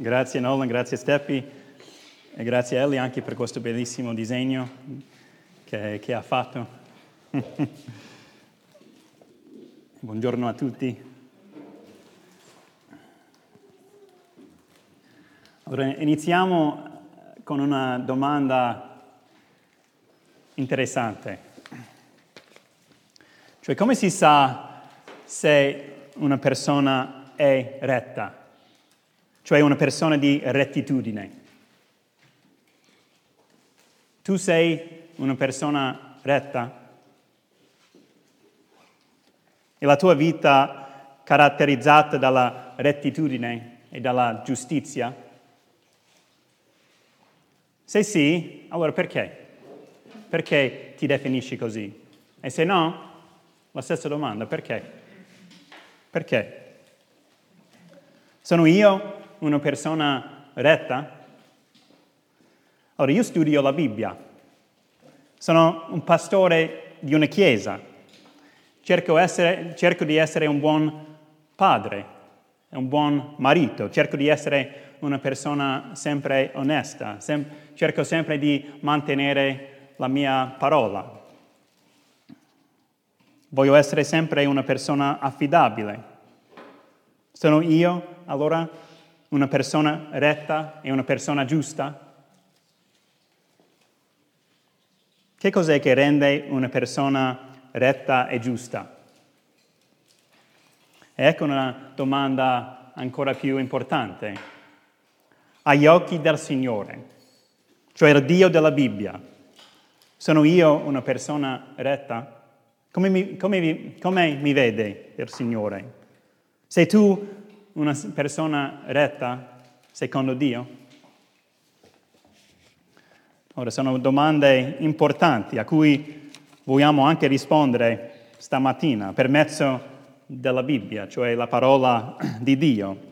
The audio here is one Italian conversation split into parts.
Grazie Nolan, grazie Steffi e grazie a Ellie anche per questo bellissimo disegno che, che ha fatto. Buongiorno a tutti. Allora, iniziamo con una domanda interessante. Cioè, come si sa se una persona è retta? Cioè una persona di rettitudine? Tu sei una persona retta? E la tua vita caratterizzata dalla rettitudine e dalla giustizia? Se sì, allora perché? Perché ti definisci così? E se no, la stessa domanda, perché? Perché? Sono io una persona retta? Allora, io studio la Bibbia, sono un pastore di una chiesa, cerco, essere, cerco di essere un buon padre, un buon marito, cerco di essere una persona sempre onesta, sem- cerco sempre di mantenere la mia parola. Voglio essere sempre una persona affidabile. Sono io allora una persona retta e una persona giusta? Che cos'è che rende una persona retta e giusta? ecco una domanda ancora più importante agli occhi del Signore, cioè il Dio della Bibbia. Sono io una persona retta? Come mi, come come mi vede il Signore? Sei tu una persona retta secondo Dio? Ora sono domande importanti a cui vogliamo anche rispondere stamattina per mezzo della Bibbia, cioè la parola di Dio.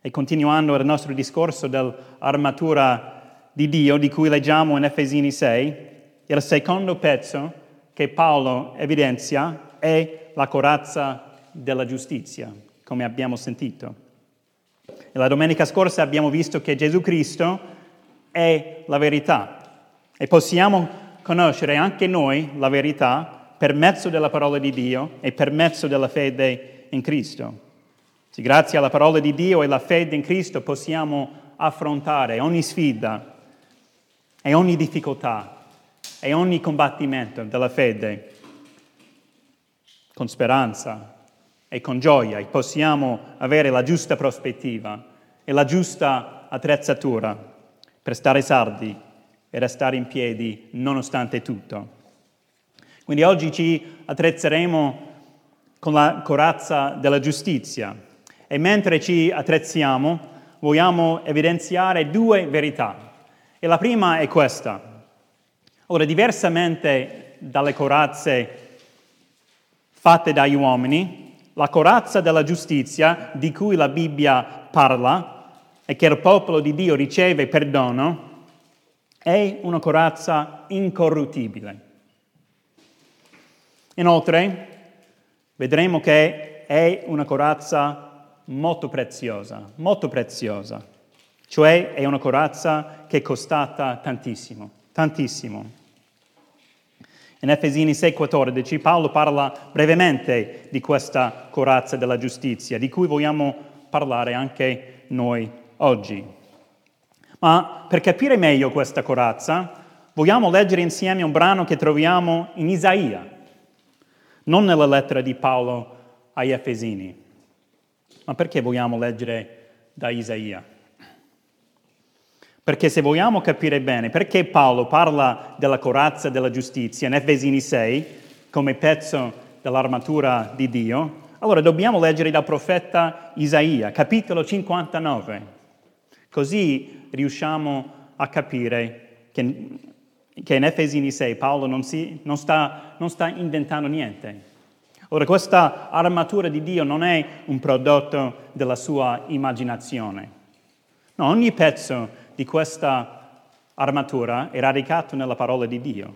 E continuando il nostro discorso dell'armatura di Dio, di cui leggiamo in Efesini 6, il secondo pezzo che Paolo evidenzia è la corazza della giustizia, come abbiamo sentito. E la domenica scorsa abbiamo visto che Gesù Cristo è la verità e possiamo conoscere anche noi la verità per mezzo della parola di Dio e per mezzo della fede in Cristo. Sì, grazie alla parola di Dio e alla fede in Cristo possiamo affrontare ogni sfida e ogni difficoltà e ogni combattimento della fede con speranza e con gioia e possiamo avere la giusta prospettiva e la giusta attrezzatura per stare saldi e restare in piedi nonostante tutto. Quindi oggi ci attrezzeremo con la corazza della giustizia e mentre ci attrezziamo vogliamo evidenziare due verità. E la prima è questa. Ora, diversamente dalle corazze fatte dagli uomini, la corazza della giustizia di cui la Bibbia parla e che il popolo di Dio riceve perdono è una corazza incorruttibile. Inoltre, vedremo che è una corazza molto preziosa, molto preziosa, cioè è una corazza che è costata tantissimo, tantissimo. In Efesini 6:14 Paolo parla brevemente di questa corazza della giustizia, di cui vogliamo parlare anche noi oggi. Ma per capire meglio questa corazza, vogliamo leggere insieme un brano che troviamo in Isaia, non nella lettera di Paolo agli Efesini. Ma perché vogliamo leggere da Isaia? Perché se vogliamo capire bene perché Paolo parla della corazza della giustizia in Efesini 6 come pezzo dell'armatura di Dio, allora dobbiamo leggere dal profeta Isaia, capitolo 59. Così riusciamo a capire che, che in Efesini 6 Paolo non, si, non, sta, non sta inventando niente. Ora, questa armatura di Dio non è un prodotto della sua immaginazione. No, ogni pezzo di questa armatura è radicato nella parola di Dio.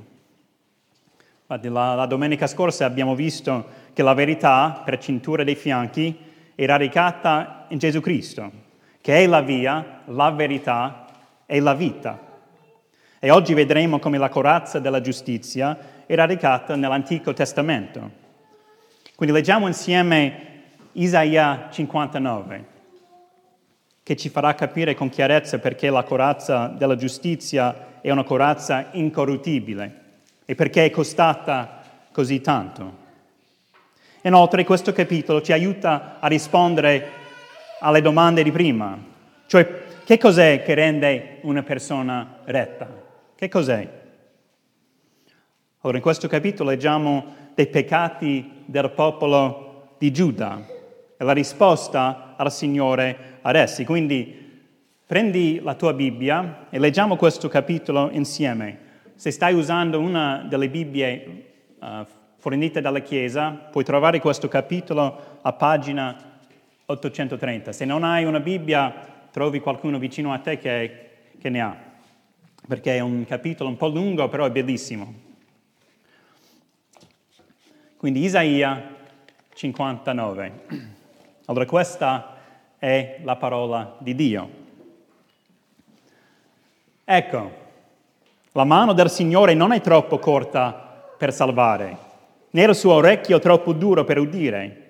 La, la domenica scorsa abbiamo visto che la verità per cintura dei fianchi è radicata in Gesù Cristo. che è la via, la verità e la vita. E oggi vedremo come la corazza della giustizia è radicata nell'Antico Testamento. Quindi leggiamo insieme Isaia 59, che ci farà capire con chiarezza perché la corazza della giustizia è una corazza incorruttibile e perché è costata così tanto. Inoltre questo capitolo ci aiuta a rispondere alle domande di prima, cioè che cos'è che rende una persona retta? Che cos'è? Allora in questo capitolo leggiamo dei peccati del popolo di Giuda e la risposta al Signore ad essi. Quindi prendi la tua Bibbia e leggiamo questo capitolo insieme. Se stai usando una delle Bibbie uh, fornite dalla Chiesa, puoi trovare questo capitolo a pagina 830. Se non hai una Bibbia, trovi qualcuno vicino a te che, che ne ha, perché è un capitolo un po' lungo, però è bellissimo. Quindi Isaia 59. Allora questa è la parola di Dio. Ecco, la mano del Signore non è troppo corta per salvare né il suo orecchio troppo duro per udire,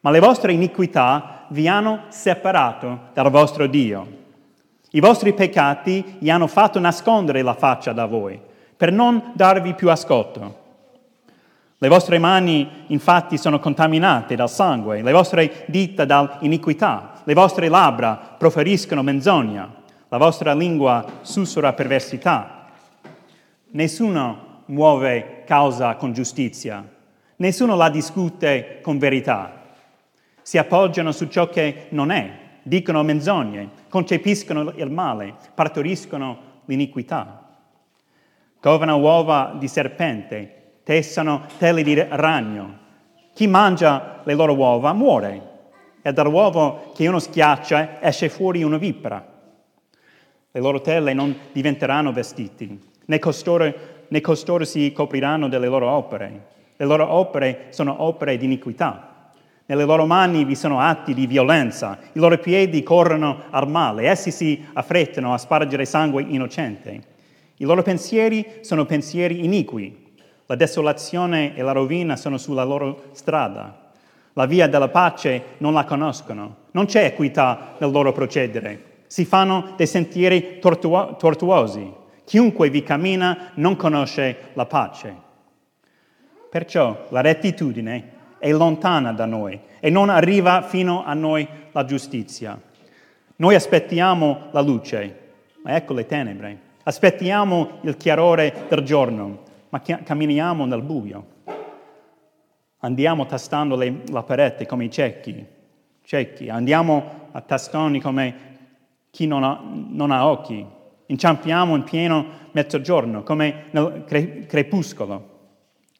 ma le vostre iniquità vi hanno separato dal vostro Dio. I vostri peccati gli hanno fatto nascondere la faccia da voi, per non darvi più ascolto. Le vostre mani infatti sono contaminate dal sangue, le vostre dita dall'iniquità, le vostre labbra proferiscono menzogna, la vostra lingua sussurra perversità. Nessuno muove causa con giustizia, nessuno la discute con verità. Si appoggiano su ciò che non è, dicono menzogne, concepiscono il male, partoriscono l'iniquità. Covano uova di serpente, tessano tele di ragno. Chi mangia le loro uova muore, e dall'uovo che uno schiaccia esce fuori una vipera. Le loro tele non diventeranno vestiti, né costoro né costoro si copriranno delle loro opere. Le loro opere sono opere di iniquità. Nelle loro mani vi sono atti di violenza, i loro piedi corrono al male, essi si affrettano a spargere sangue innocente. I loro pensieri sono pensieri iniqui, la desolazione e la rovina sono sulla loro strada. La via della pace non la conoscono, non c'è equità nel loro procedere, si fanno dei sentieri tortuo- tortuosi. Chiunque vi cammina non conosce la pace. Perciò la rettitudine è lontana da noi e non arriva fino a noi la giustizia. Noi aspettiamo la luce, ma ecco le tenebre. Aspettiamo il chiarore del giorno, ma camminiamo nel buio. Andiamo tastando le, la parete come i ciechi, ciechi. Andiamo a tastoni come chi non ha, non ha occhi. Inciampiamo in pieno mezzogiorno, come nel cre- crepuscolo.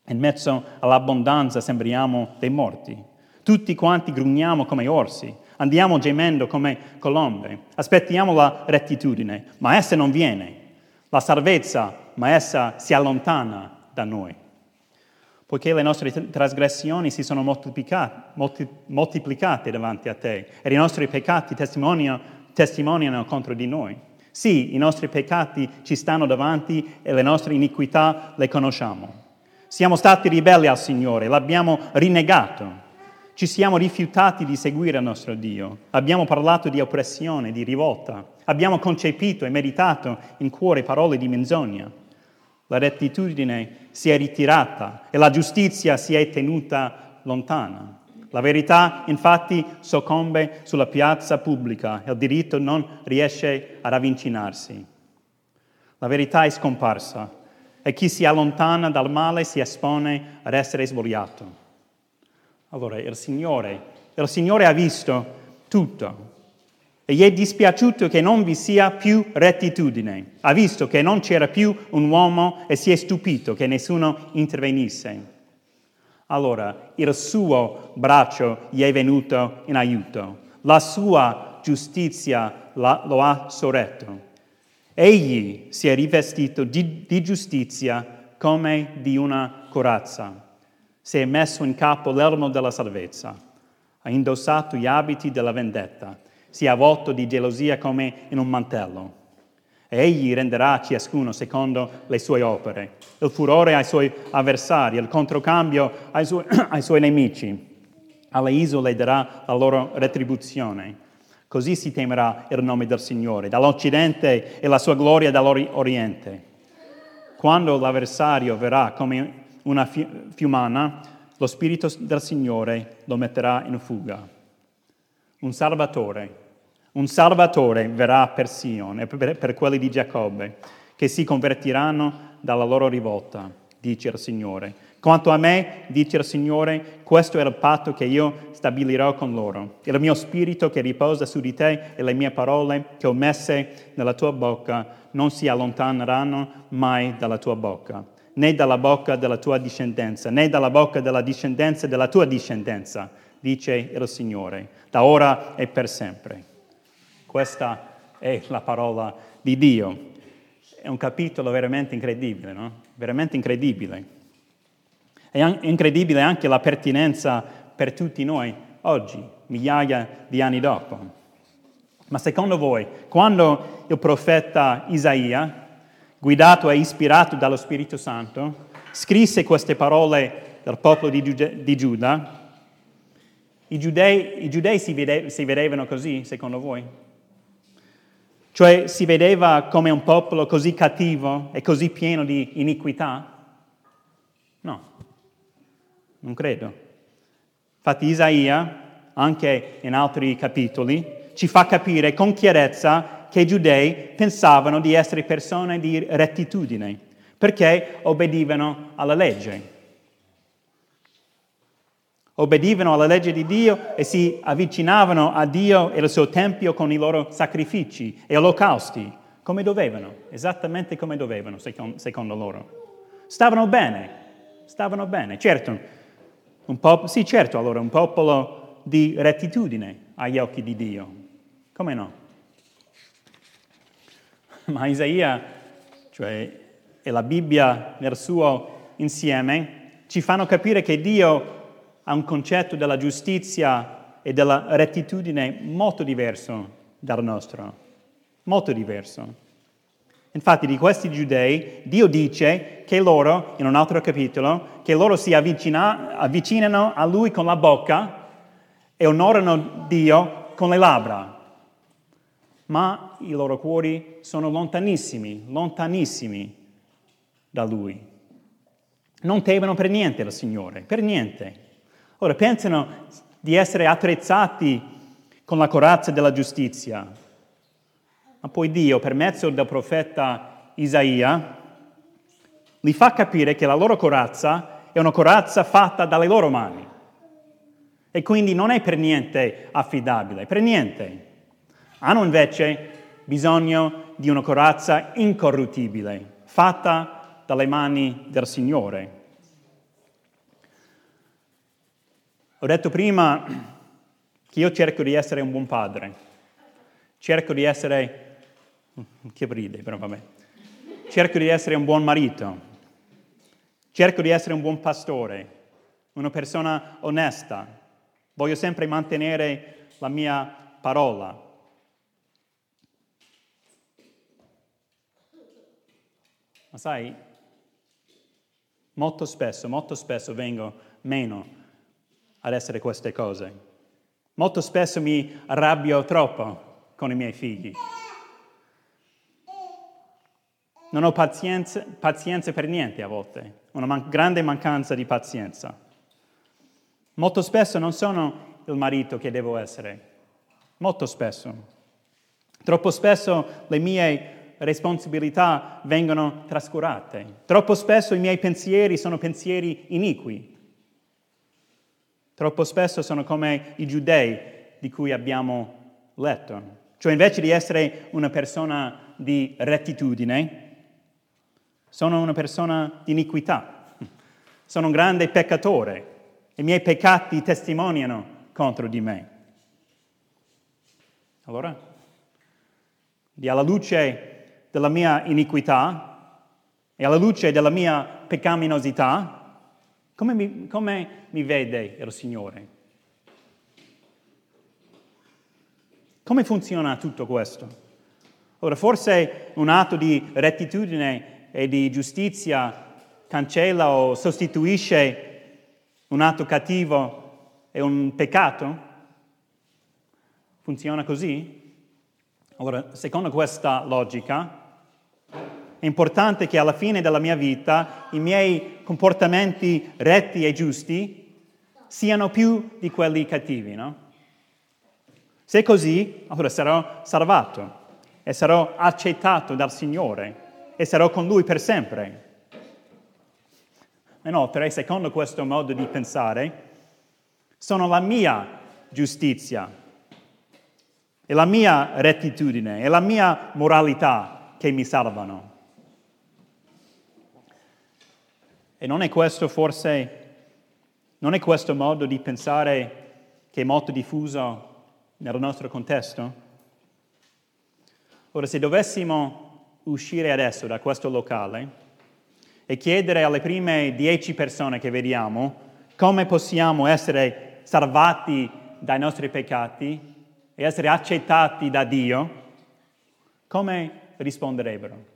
In mezzo all'abbondanza sembriamo dei morti. Tutti quanti grugniamo come orsi, andiamo gemendo come colombe, aspettiamo la rettitudine, ma essa non viene. La salvezza, ma essa si allontana da noi. Poiché le nostre trasgressioni si sono moltiplicate, davanti a te e i nostri peccati testimoniano, testimoniano contro di noi. Sì, i nostri peccati ci stanno davanti e le nostre iniquità le conosciamo. Siamo stati ribelli al Signore, l'abbiamo rinnegato. Ci siamo rifiutati di seguire il nostro Dio. Abbiamo parlato di oppressione, di rivolta. Abbiamo concepito e meditato in cuore parole di menzogna. La rettitudine si è ritirata e la giustizia si è tenuta lontana. La verità infatti soccombe sulla piazza pubblica e il diritto non riesce ad avvicinarsi. La verità è scomparsa e chi si allontana dal male si espone ad essere svogliato. Allora il Signore, il Signore ha visto tutto e gli è dispiaciuto che non vi sia più rettitudine. Ha visto che non c'era più un uomo e si è stupito che nessuno intervenisse. Allora il suo braccio gli è venuto in aiuto, la sua giustizia lo ha sorretto. Egli si è rivestito di, di giustizia come di una corazza, si è messo in capo l'elmo della salvezza, ha indossato gli abiti della vendetta, sia avvolto di gelosia come in un mantello. E egli renderà a ciascuno secondo le sue opere, il furore ai suoi avversari, il controcambio ai suoi, ai suoi nemici. Alle isole darà la loro retribuzione. Così si temerà il nome del Signore, dall'Occidente e la sua gloria dall'Oriente. Quando l'avversario verrà come una fiumana, lo Spirito del Signore lo metterà in fuga. Un Salvatore, un Salvatore verrà per Sion e per, quelli di Giacobbe, che si convertiranno dalla loro rivolta, dice il Signore. Quanto a me, dice il Signore, questo è il patto che io stabilirò con loro. Il mio spirito che riposa su di te e le mie parole che ho messe nella tua bocca non si allontaneranno mai dalla tua bocca né dalla bocca della tua discendenza, né dalla bocca della discendenza della tua discendenza, dice il Signore, da ora e per sempre. Questa è la parola di Dio. È un capitolo veramente incredibile, no? Veramente incredibile. È incredibile anche la pertinenza per tutti noi oggi, migliaia di anni dopo. Ma secondo voi, quando il profeta Isaia guidato e ispirato dallo Spirito Santo, scrisse queste parole del popolo di, Giude- di Giuda, i giudei, i giudei si, vede- si vedevano così, secondo voi? Cioè si vedeva come un popolo così cattivo e così pieno di iniquità? No, non credo. Infatti Isaia, anche in altri capitoli, ci fa capire con chiarezza che i giudei pensavano di essere persone di rettitudine, perché obbedivano alla legge. Obbedivano alla legge di Dio e si avvicinavano a Dio e al suo tempio con i loro sacrifici e olocausti, come dovevano, esattamente come dovevano, secondo loro. Stavano bene, stavano bene. Certo, popolo, sì, certo, allora, un popolo di rettitudine agli occhi di Dio. Come no? ma Isaia, cioè e la Bibbia nel suo insieme, ci fanno capire che Dio ha un concetto della giustizia e della rettitudine molto diverso dal nostro, molto diverso. Infatti di questi giudei Dio dice che loro, in un altro capitolo, che loro si avvicina, avvicinano a Lui con la bocca e onorano Dio con le labbra ma i loro cuori sono lontanissimi, lontanissimi da Lui. Non temono per niente il Signore, per niente. Ora pensano di essere attrezzati con la corazza della giustizia, ma poi Dio, per mezzo del profeta Isaia, li fa capire che la loro corazza è una corazza fatta dalle loro mani e quindi non è per niente affidabile, per niente. Hanno invece bisogno di una corazza incorruttibile, fatta dalle mani del Signore. Ho detto prima che io cerco di essere un buon padre, cerco di essere, che ride, però vabbè, cerco di essere un buon marito, cerco di essere un buon pastore, una persona onesta, voglio sempre mantenere la mia parola, Ma sai, molto spesso, molto spesso vengo meno ad essere queste cose. Molto spesso mi arrabbio troppo con i miei figli. Non ho pazienza, pazienza per niente a volte, una man- grande mancanza di pazienza. Molto spesso non sono il marito che devo essere, molto spesso. Troppo spesso le mie responsabilità vengono trascurate. Troppo spesso i miei pensieri sono pensieri iniqui. Troppo spesso sono come i giudei di cui abbiamo letto. Cioè invece di essere una persona di rettitudine, sono una persona di iniquità. Sono un grande peccatore. I miei peccati testimoniano contro di me. Allora, alla luce della mia iniquità e alla luce della mia peccaminosità, come mi, come mi vede il Signore? Come funziona tutto questo? Ora, forse un atto di rettitudine e di giustizia cancella o sostituisce un atto cattivo e un peccato? Funziona così? Allora, secondo questa logica, è importante che alla fine della mia vita i miei comportamenti retti e giusti siano più di quelli cattivi, no? Se è così, allora sarò salvato e sarò accettato dal Signore e sarò con Lui per sempre. Inoltre, secondo questo modo di pensare, sono la mia giustizia e la mia rettitudine e la mia moralità che mi salvano. E non è questo forse, non è questo modo di pensare che è molto diffuso nel nostro contesto? Ora, se dovessimo uscire adesso da questo locale e chiedere alle prime dieci persone che vediamo come possiamo essere salvati dai nostri peccati e essere accettati da Dio, come risponderebbero?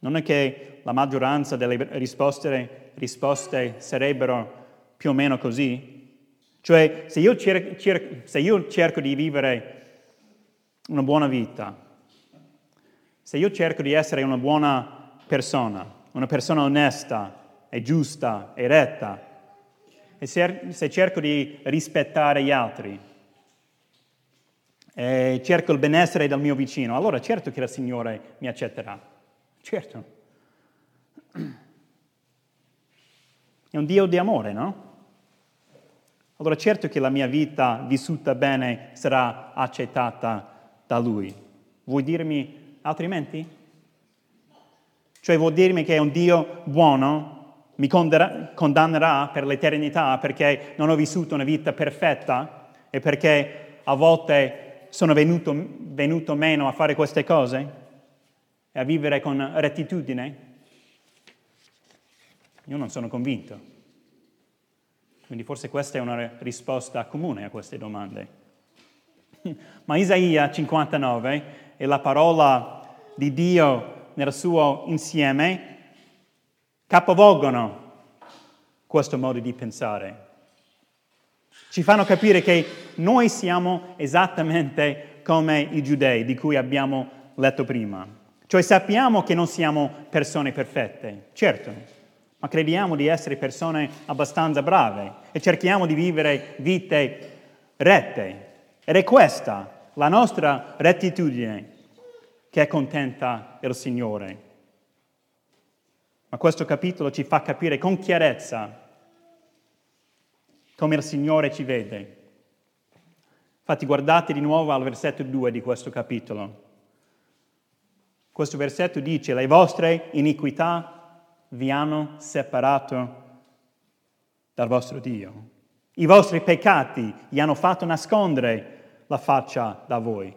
Non è che la maggioranza delle risposte, risposte sarebbero più o meno così? Cioè, se io, cer- cer- se io cerco di vivere una buona vita, se io cerco di essere una buona persona, una persona onesta e giusta e retta, e se, cerco di rispettare gli altri, e cerco il benessere del mio vicino, allora certo che il Signore mi accetterà. Certo. È un Dio di amore, no? Allora certo che la mia vita vissuta bene sarà accettata da Lui. Vuoi dirmi altrimenti? Cioè vuol dirmi che è un Dio buono, mi condannerà per l'eternità perché non ho vissuto una vita perfetta e perché a volte sono venuto, venuto meno a fare queste cose? E a vivere con rettitudine? Io non sono convinto. Quindi forse questa è una risposta comune a queste domande. Ma Isaia 59 è la parola di Dio nel suo insieme, capovolgono questo modo di pensare. Ci fanno capire che noi siamo esattamente come i giudei di cui abbiamo letto prima. Cioè sappiamo che non siamo persone perfette, certo, ma crediamo di essere persone abbastanza brave e cerchiamo di vivere vite rette. Ed è questa la nostra rettitudine che accontenta il Signore. Ma questo capitolo ci fa capire con chiarezza come il Signore ci vede. Infatti guardate di nuovo al versetto 2 di questo capitolo. Questo versetto dice, le vostre iniquità vi hanno separato dal vostro Dio. I vostri peccati gli hanno fatto nascondere la faccia da voi,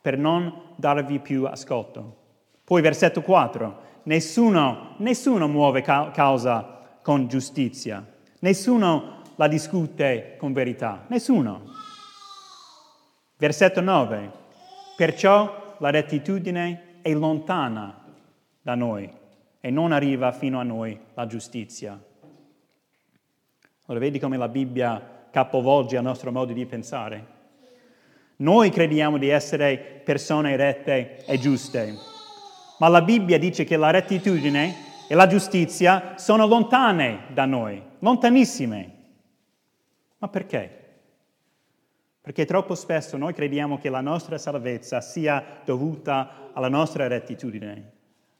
per non darvi più ascolto. Poi versetto 4, nessuno, nessuno muove causa con giustizia, nessuno la discute con verità, nessuno. Versetto 9, perciò la rettitudine è lontana da noi e non arriva fino a noi la giustizia. Ora vedi come la Bibbia capovolge il nostro modo di pensare. Noi crediamo di essere persone rette e giuste, ma la Bibbia dice che la rettitudine e la giustizia sono lontane da noi, lontanissime. Ma perché? Perché troppo spesso noi crediamo che la nostra salvezza sia dovuta alla nostra rettitudine,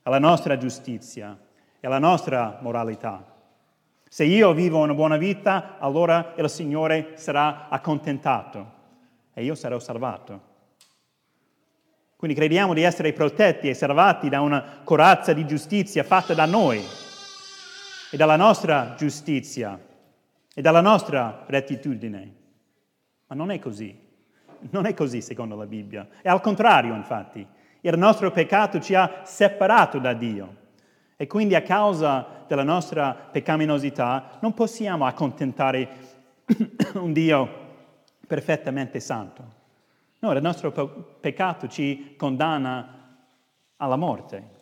alla nostra giustizia e alla nostra moralità. Se io vivo una buona vita, allora il Signore sarà accontentato e io sarò salvato. Quindi crediamo di essere protetti e salvati da una corazza di giustizia fatta da noi e dalla nostra giustizia e dalla nostra rettitudine. Ma non è così. Non è così secondo la Bibbia. È al contrario, infatti. Il nostro peccato ci ha separato da Dio. E quindi a causa della nostra peccaminosità non possiamo accontentare un Dio perfettamente santo. No, il nostro peccato ci condanna alla morte.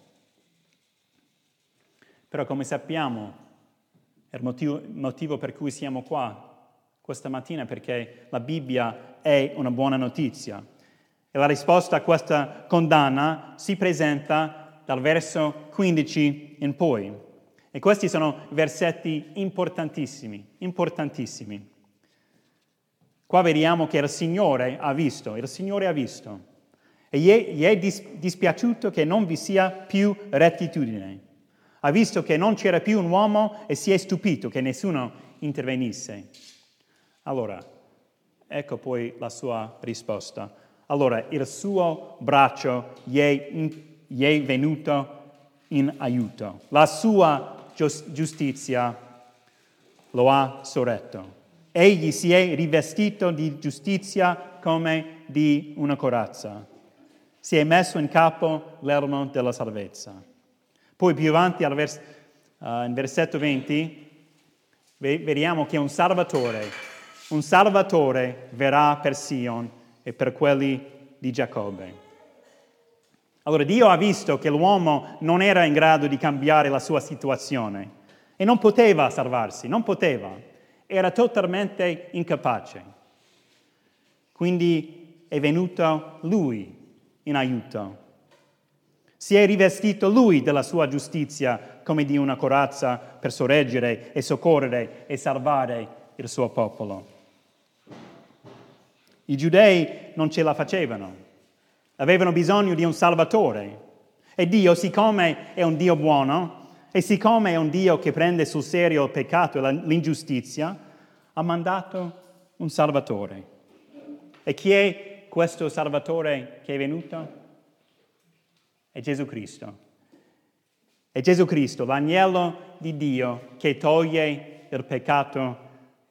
Però come sappiamo, il motivo, per cui siamo qua questa mattina perché la Bibbia è una buona notizia. E la risposta a questa condanna si presenta dal verso 15 in poi. E questi sono versetti importantissimi, importantissimi. Qua vediamo che il Signore ha visto, il Signore ha visto. E gli è, gli è dispiaciuto che non vi sia più rettitudine. Ha visto che non c'era più un uomo e si è stupito che nessuno intervenisse. Allora, ecco poi la sua risposta. Allora, il suo braccio gli è, gli è venuto in aiuto. La sua giustizia lo ha sorretto. Egli si è rivestito di giustizia come di una corazza. Si è messo in capo l'elmo della salvezza. Poi più avanti, vers- uh, in versetto 20, vediamo che un Salvatore, un Salvatore verrà per Sion e per quelli di Giacobbe. Allora Dio ha visto che l'uomo non era in grado di cambiare la sua situazione e non poteva salvarsi, non poteva era totalmente incapace. Quindi è venuto lui in aiuto. Si è rivestito lui della sua giustizia come di una corazza per sorreggere e soccorrere e salvare il suo popolo. I giudei non ce la facevano, avevano bisogno di un salvatore e Dio, siccome è un Dio buono, e siccome è un Dio che prende sul serio il peccato e l'ingiustizia, ha mandato un Salvatore. E chi è questo Salvatore che è venuto? È Gesù Cristo. È Gesù Cristo, l'agnello di Dio che toglie il peccato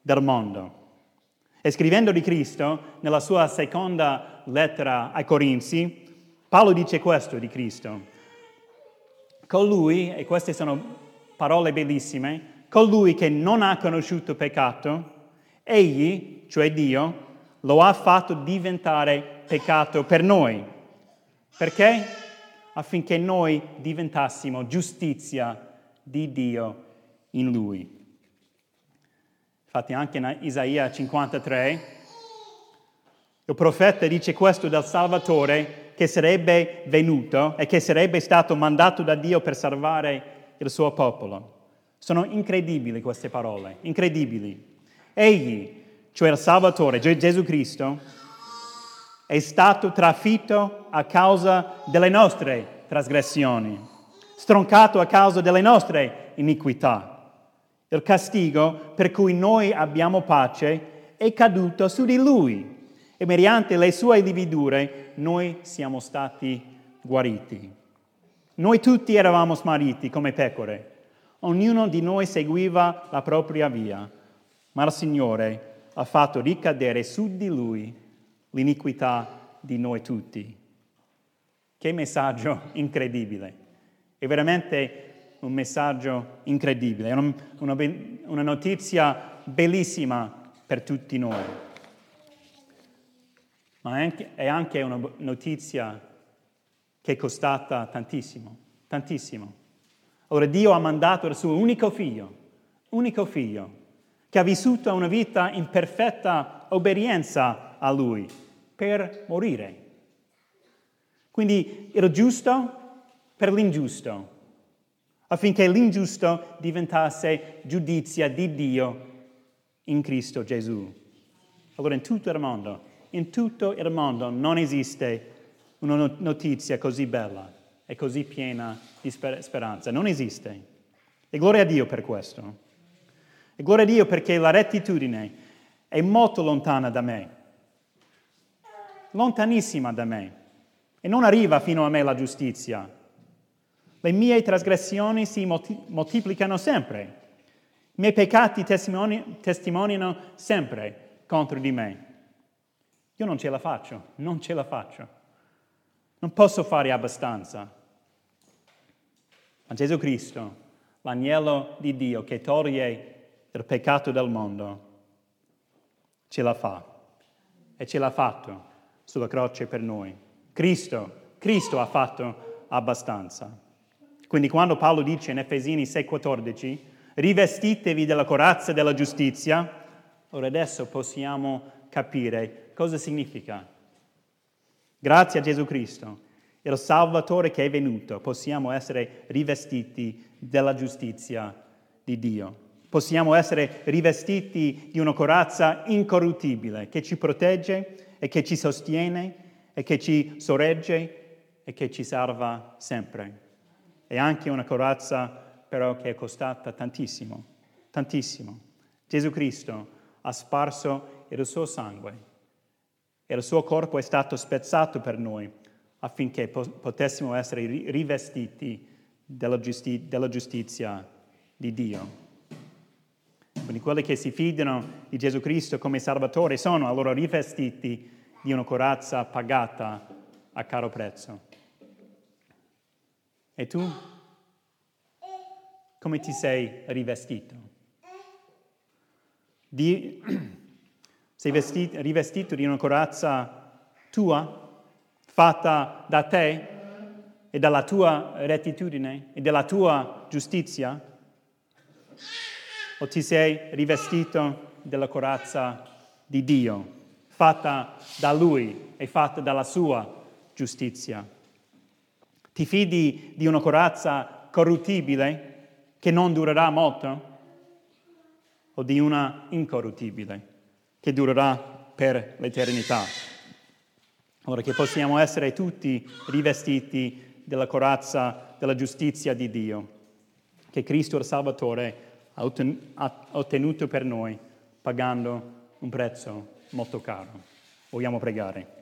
del mondo. E scrivendo di Cristo, nella sua seconda lettera ai Corinzi, Paolo dice questo di Cristo. Colui, e queste sono parole bellissime, colui che non ha conosciuto peccato, egli, cioè Dio, lo ha fatto diventare peccato per noi. Perché? Affinché noi diventassimo giustizia di Dio in Lui. Infatti anche in Isaia 53 il profeta dice questo del Salvatore che sarebbe venuto e che sarebbe stato mandato da Dio per salvare il suo popolo. Sono incredibili queste parole, incredibili. Egli, cioè il Salvatore, Gesù Cristo, è stato trafitto a causa delle nostre trasgressioni, stroncato a causa delle nostre iniquità. Il castigo per cui noi abbiamo pace è caduto su di lui e mediante le sue lividure noi siamo stati guariti. Noi tutti eravamo smarriti come pecore, ognuno di noi seguiva la propria via, ma il Signore ha fatto ricadere su di lui l'iniquità di noi tutti. Che messaggio incredibile! È veramente un messaggio incredibile, una, una, una notizia bellissima per tutti noi ma è anche, è anche una notizia che è costata tantissimo, tantissimo. Allora Dio ha mandato il suo unico figlio, unico figlio, che ha vissuto una vita in perfetta obbedienza a Lui per morire. Quindi il giusto per l'ingiusto, affinché l'ingiusto diventasse giudizia di Dio in Cristo Gesù. Allora in tutto il mondo in tutto il mondo non esiste una notizia così bella e così piena di speranza. Non esiste. E gloria a Dio per questo. E gloria a Dio perché la rettitudine è molto lontana da me, lontanissima da me, e non arriva fino a me la giustizia. Le mie trasgressioni si moltiplicano sempre. I miei peccati testimoni- testimoniano sempre contro di me. Io non ce la faccio, non ce la faccio. Non posso fare abbastanza. Ma Gesù Cristo, l'agnello di Dio che toglie il peccato del mondo, ce la fa. e ce l'ha fatto sulla croce per noi. Cristo, Cristo ha fatto abbastanza. Quindi quando Paolo dice in Efesini 6:14, rivestitevi della corazza della giustizia, ora adesso possiamo capire cosa significa. Grazie a Gesù Cristo, il Salvatore che è venuto, possiamo essere rivestiti della giustizia di Dio. Possiamo essere rivestiti di una corazza incorruttibile che ci protegge e che ci sostiene e che ci sorregge e che ci salva sempre. È anche una corazza però che è costata tantissimo, tantissimo. Gesù Cristo ha sparso il suo sangue e il suo corpo è stato spezzato per noi affinché potessimo essere rivestiti della, giusti- della giustizia di Dio. Quindi quelli che si fidano di Gesù Cristo come Salvatore sono allora rivestiti di una corazza pagata a caro prezzo. E tu? Come ti sei rivestito? Di, sei vestito, rivestito di una corazza tua, fatta da te e dalla tua rettitudine e della tua giustizia? o ti sei rivestito della corazza di Dio, fatta da Lui e fatta dalla sua giustizia. Ti fidi di una corazza corruttibile che non durerà molto o di una incorruttibile che durerà per l'eternità. Ora che possiamo essere tutti rivestiti della corazza della giustizia di Dio, che Cristo il Salvatore ha ottenuto per noi pagando un prezzo molto caro. Vogliamo pregare.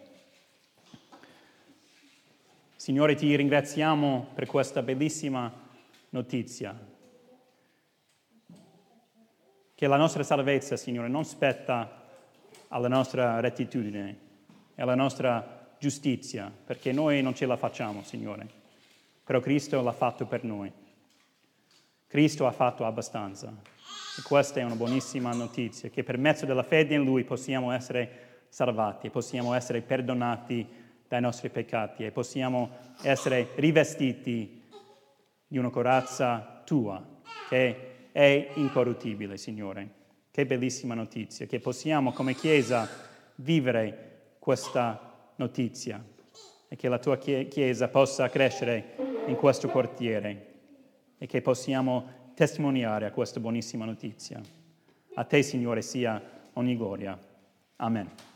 Signore, ti ringraziamo per questa bellissima notizia. Che la nostra salvezza, Signore, non spetta alla nostra rettitudine e alla nostra giustizia, perché noi non ce la facciamo, Signore. Però Cristo l'ha fatto per noi. Cristo ha fatto abbastanza. E questa è una buonissima notizia, che per mezzo della fede in Lui possiamo essere salvati, possiamo essere perdonati dai nostri peccati e possiamo essere rivestiti di una corazza tua, che è incorruttibile, Signore. Che bellissima notizia, che possiamo come Chiesa vivere questa notizia e che la tua Chiesa possa crescere in questo quartiere e che possiamo testimoniare a questa buonissima notizia. A te, Signore, sia ogni gloria. Amen.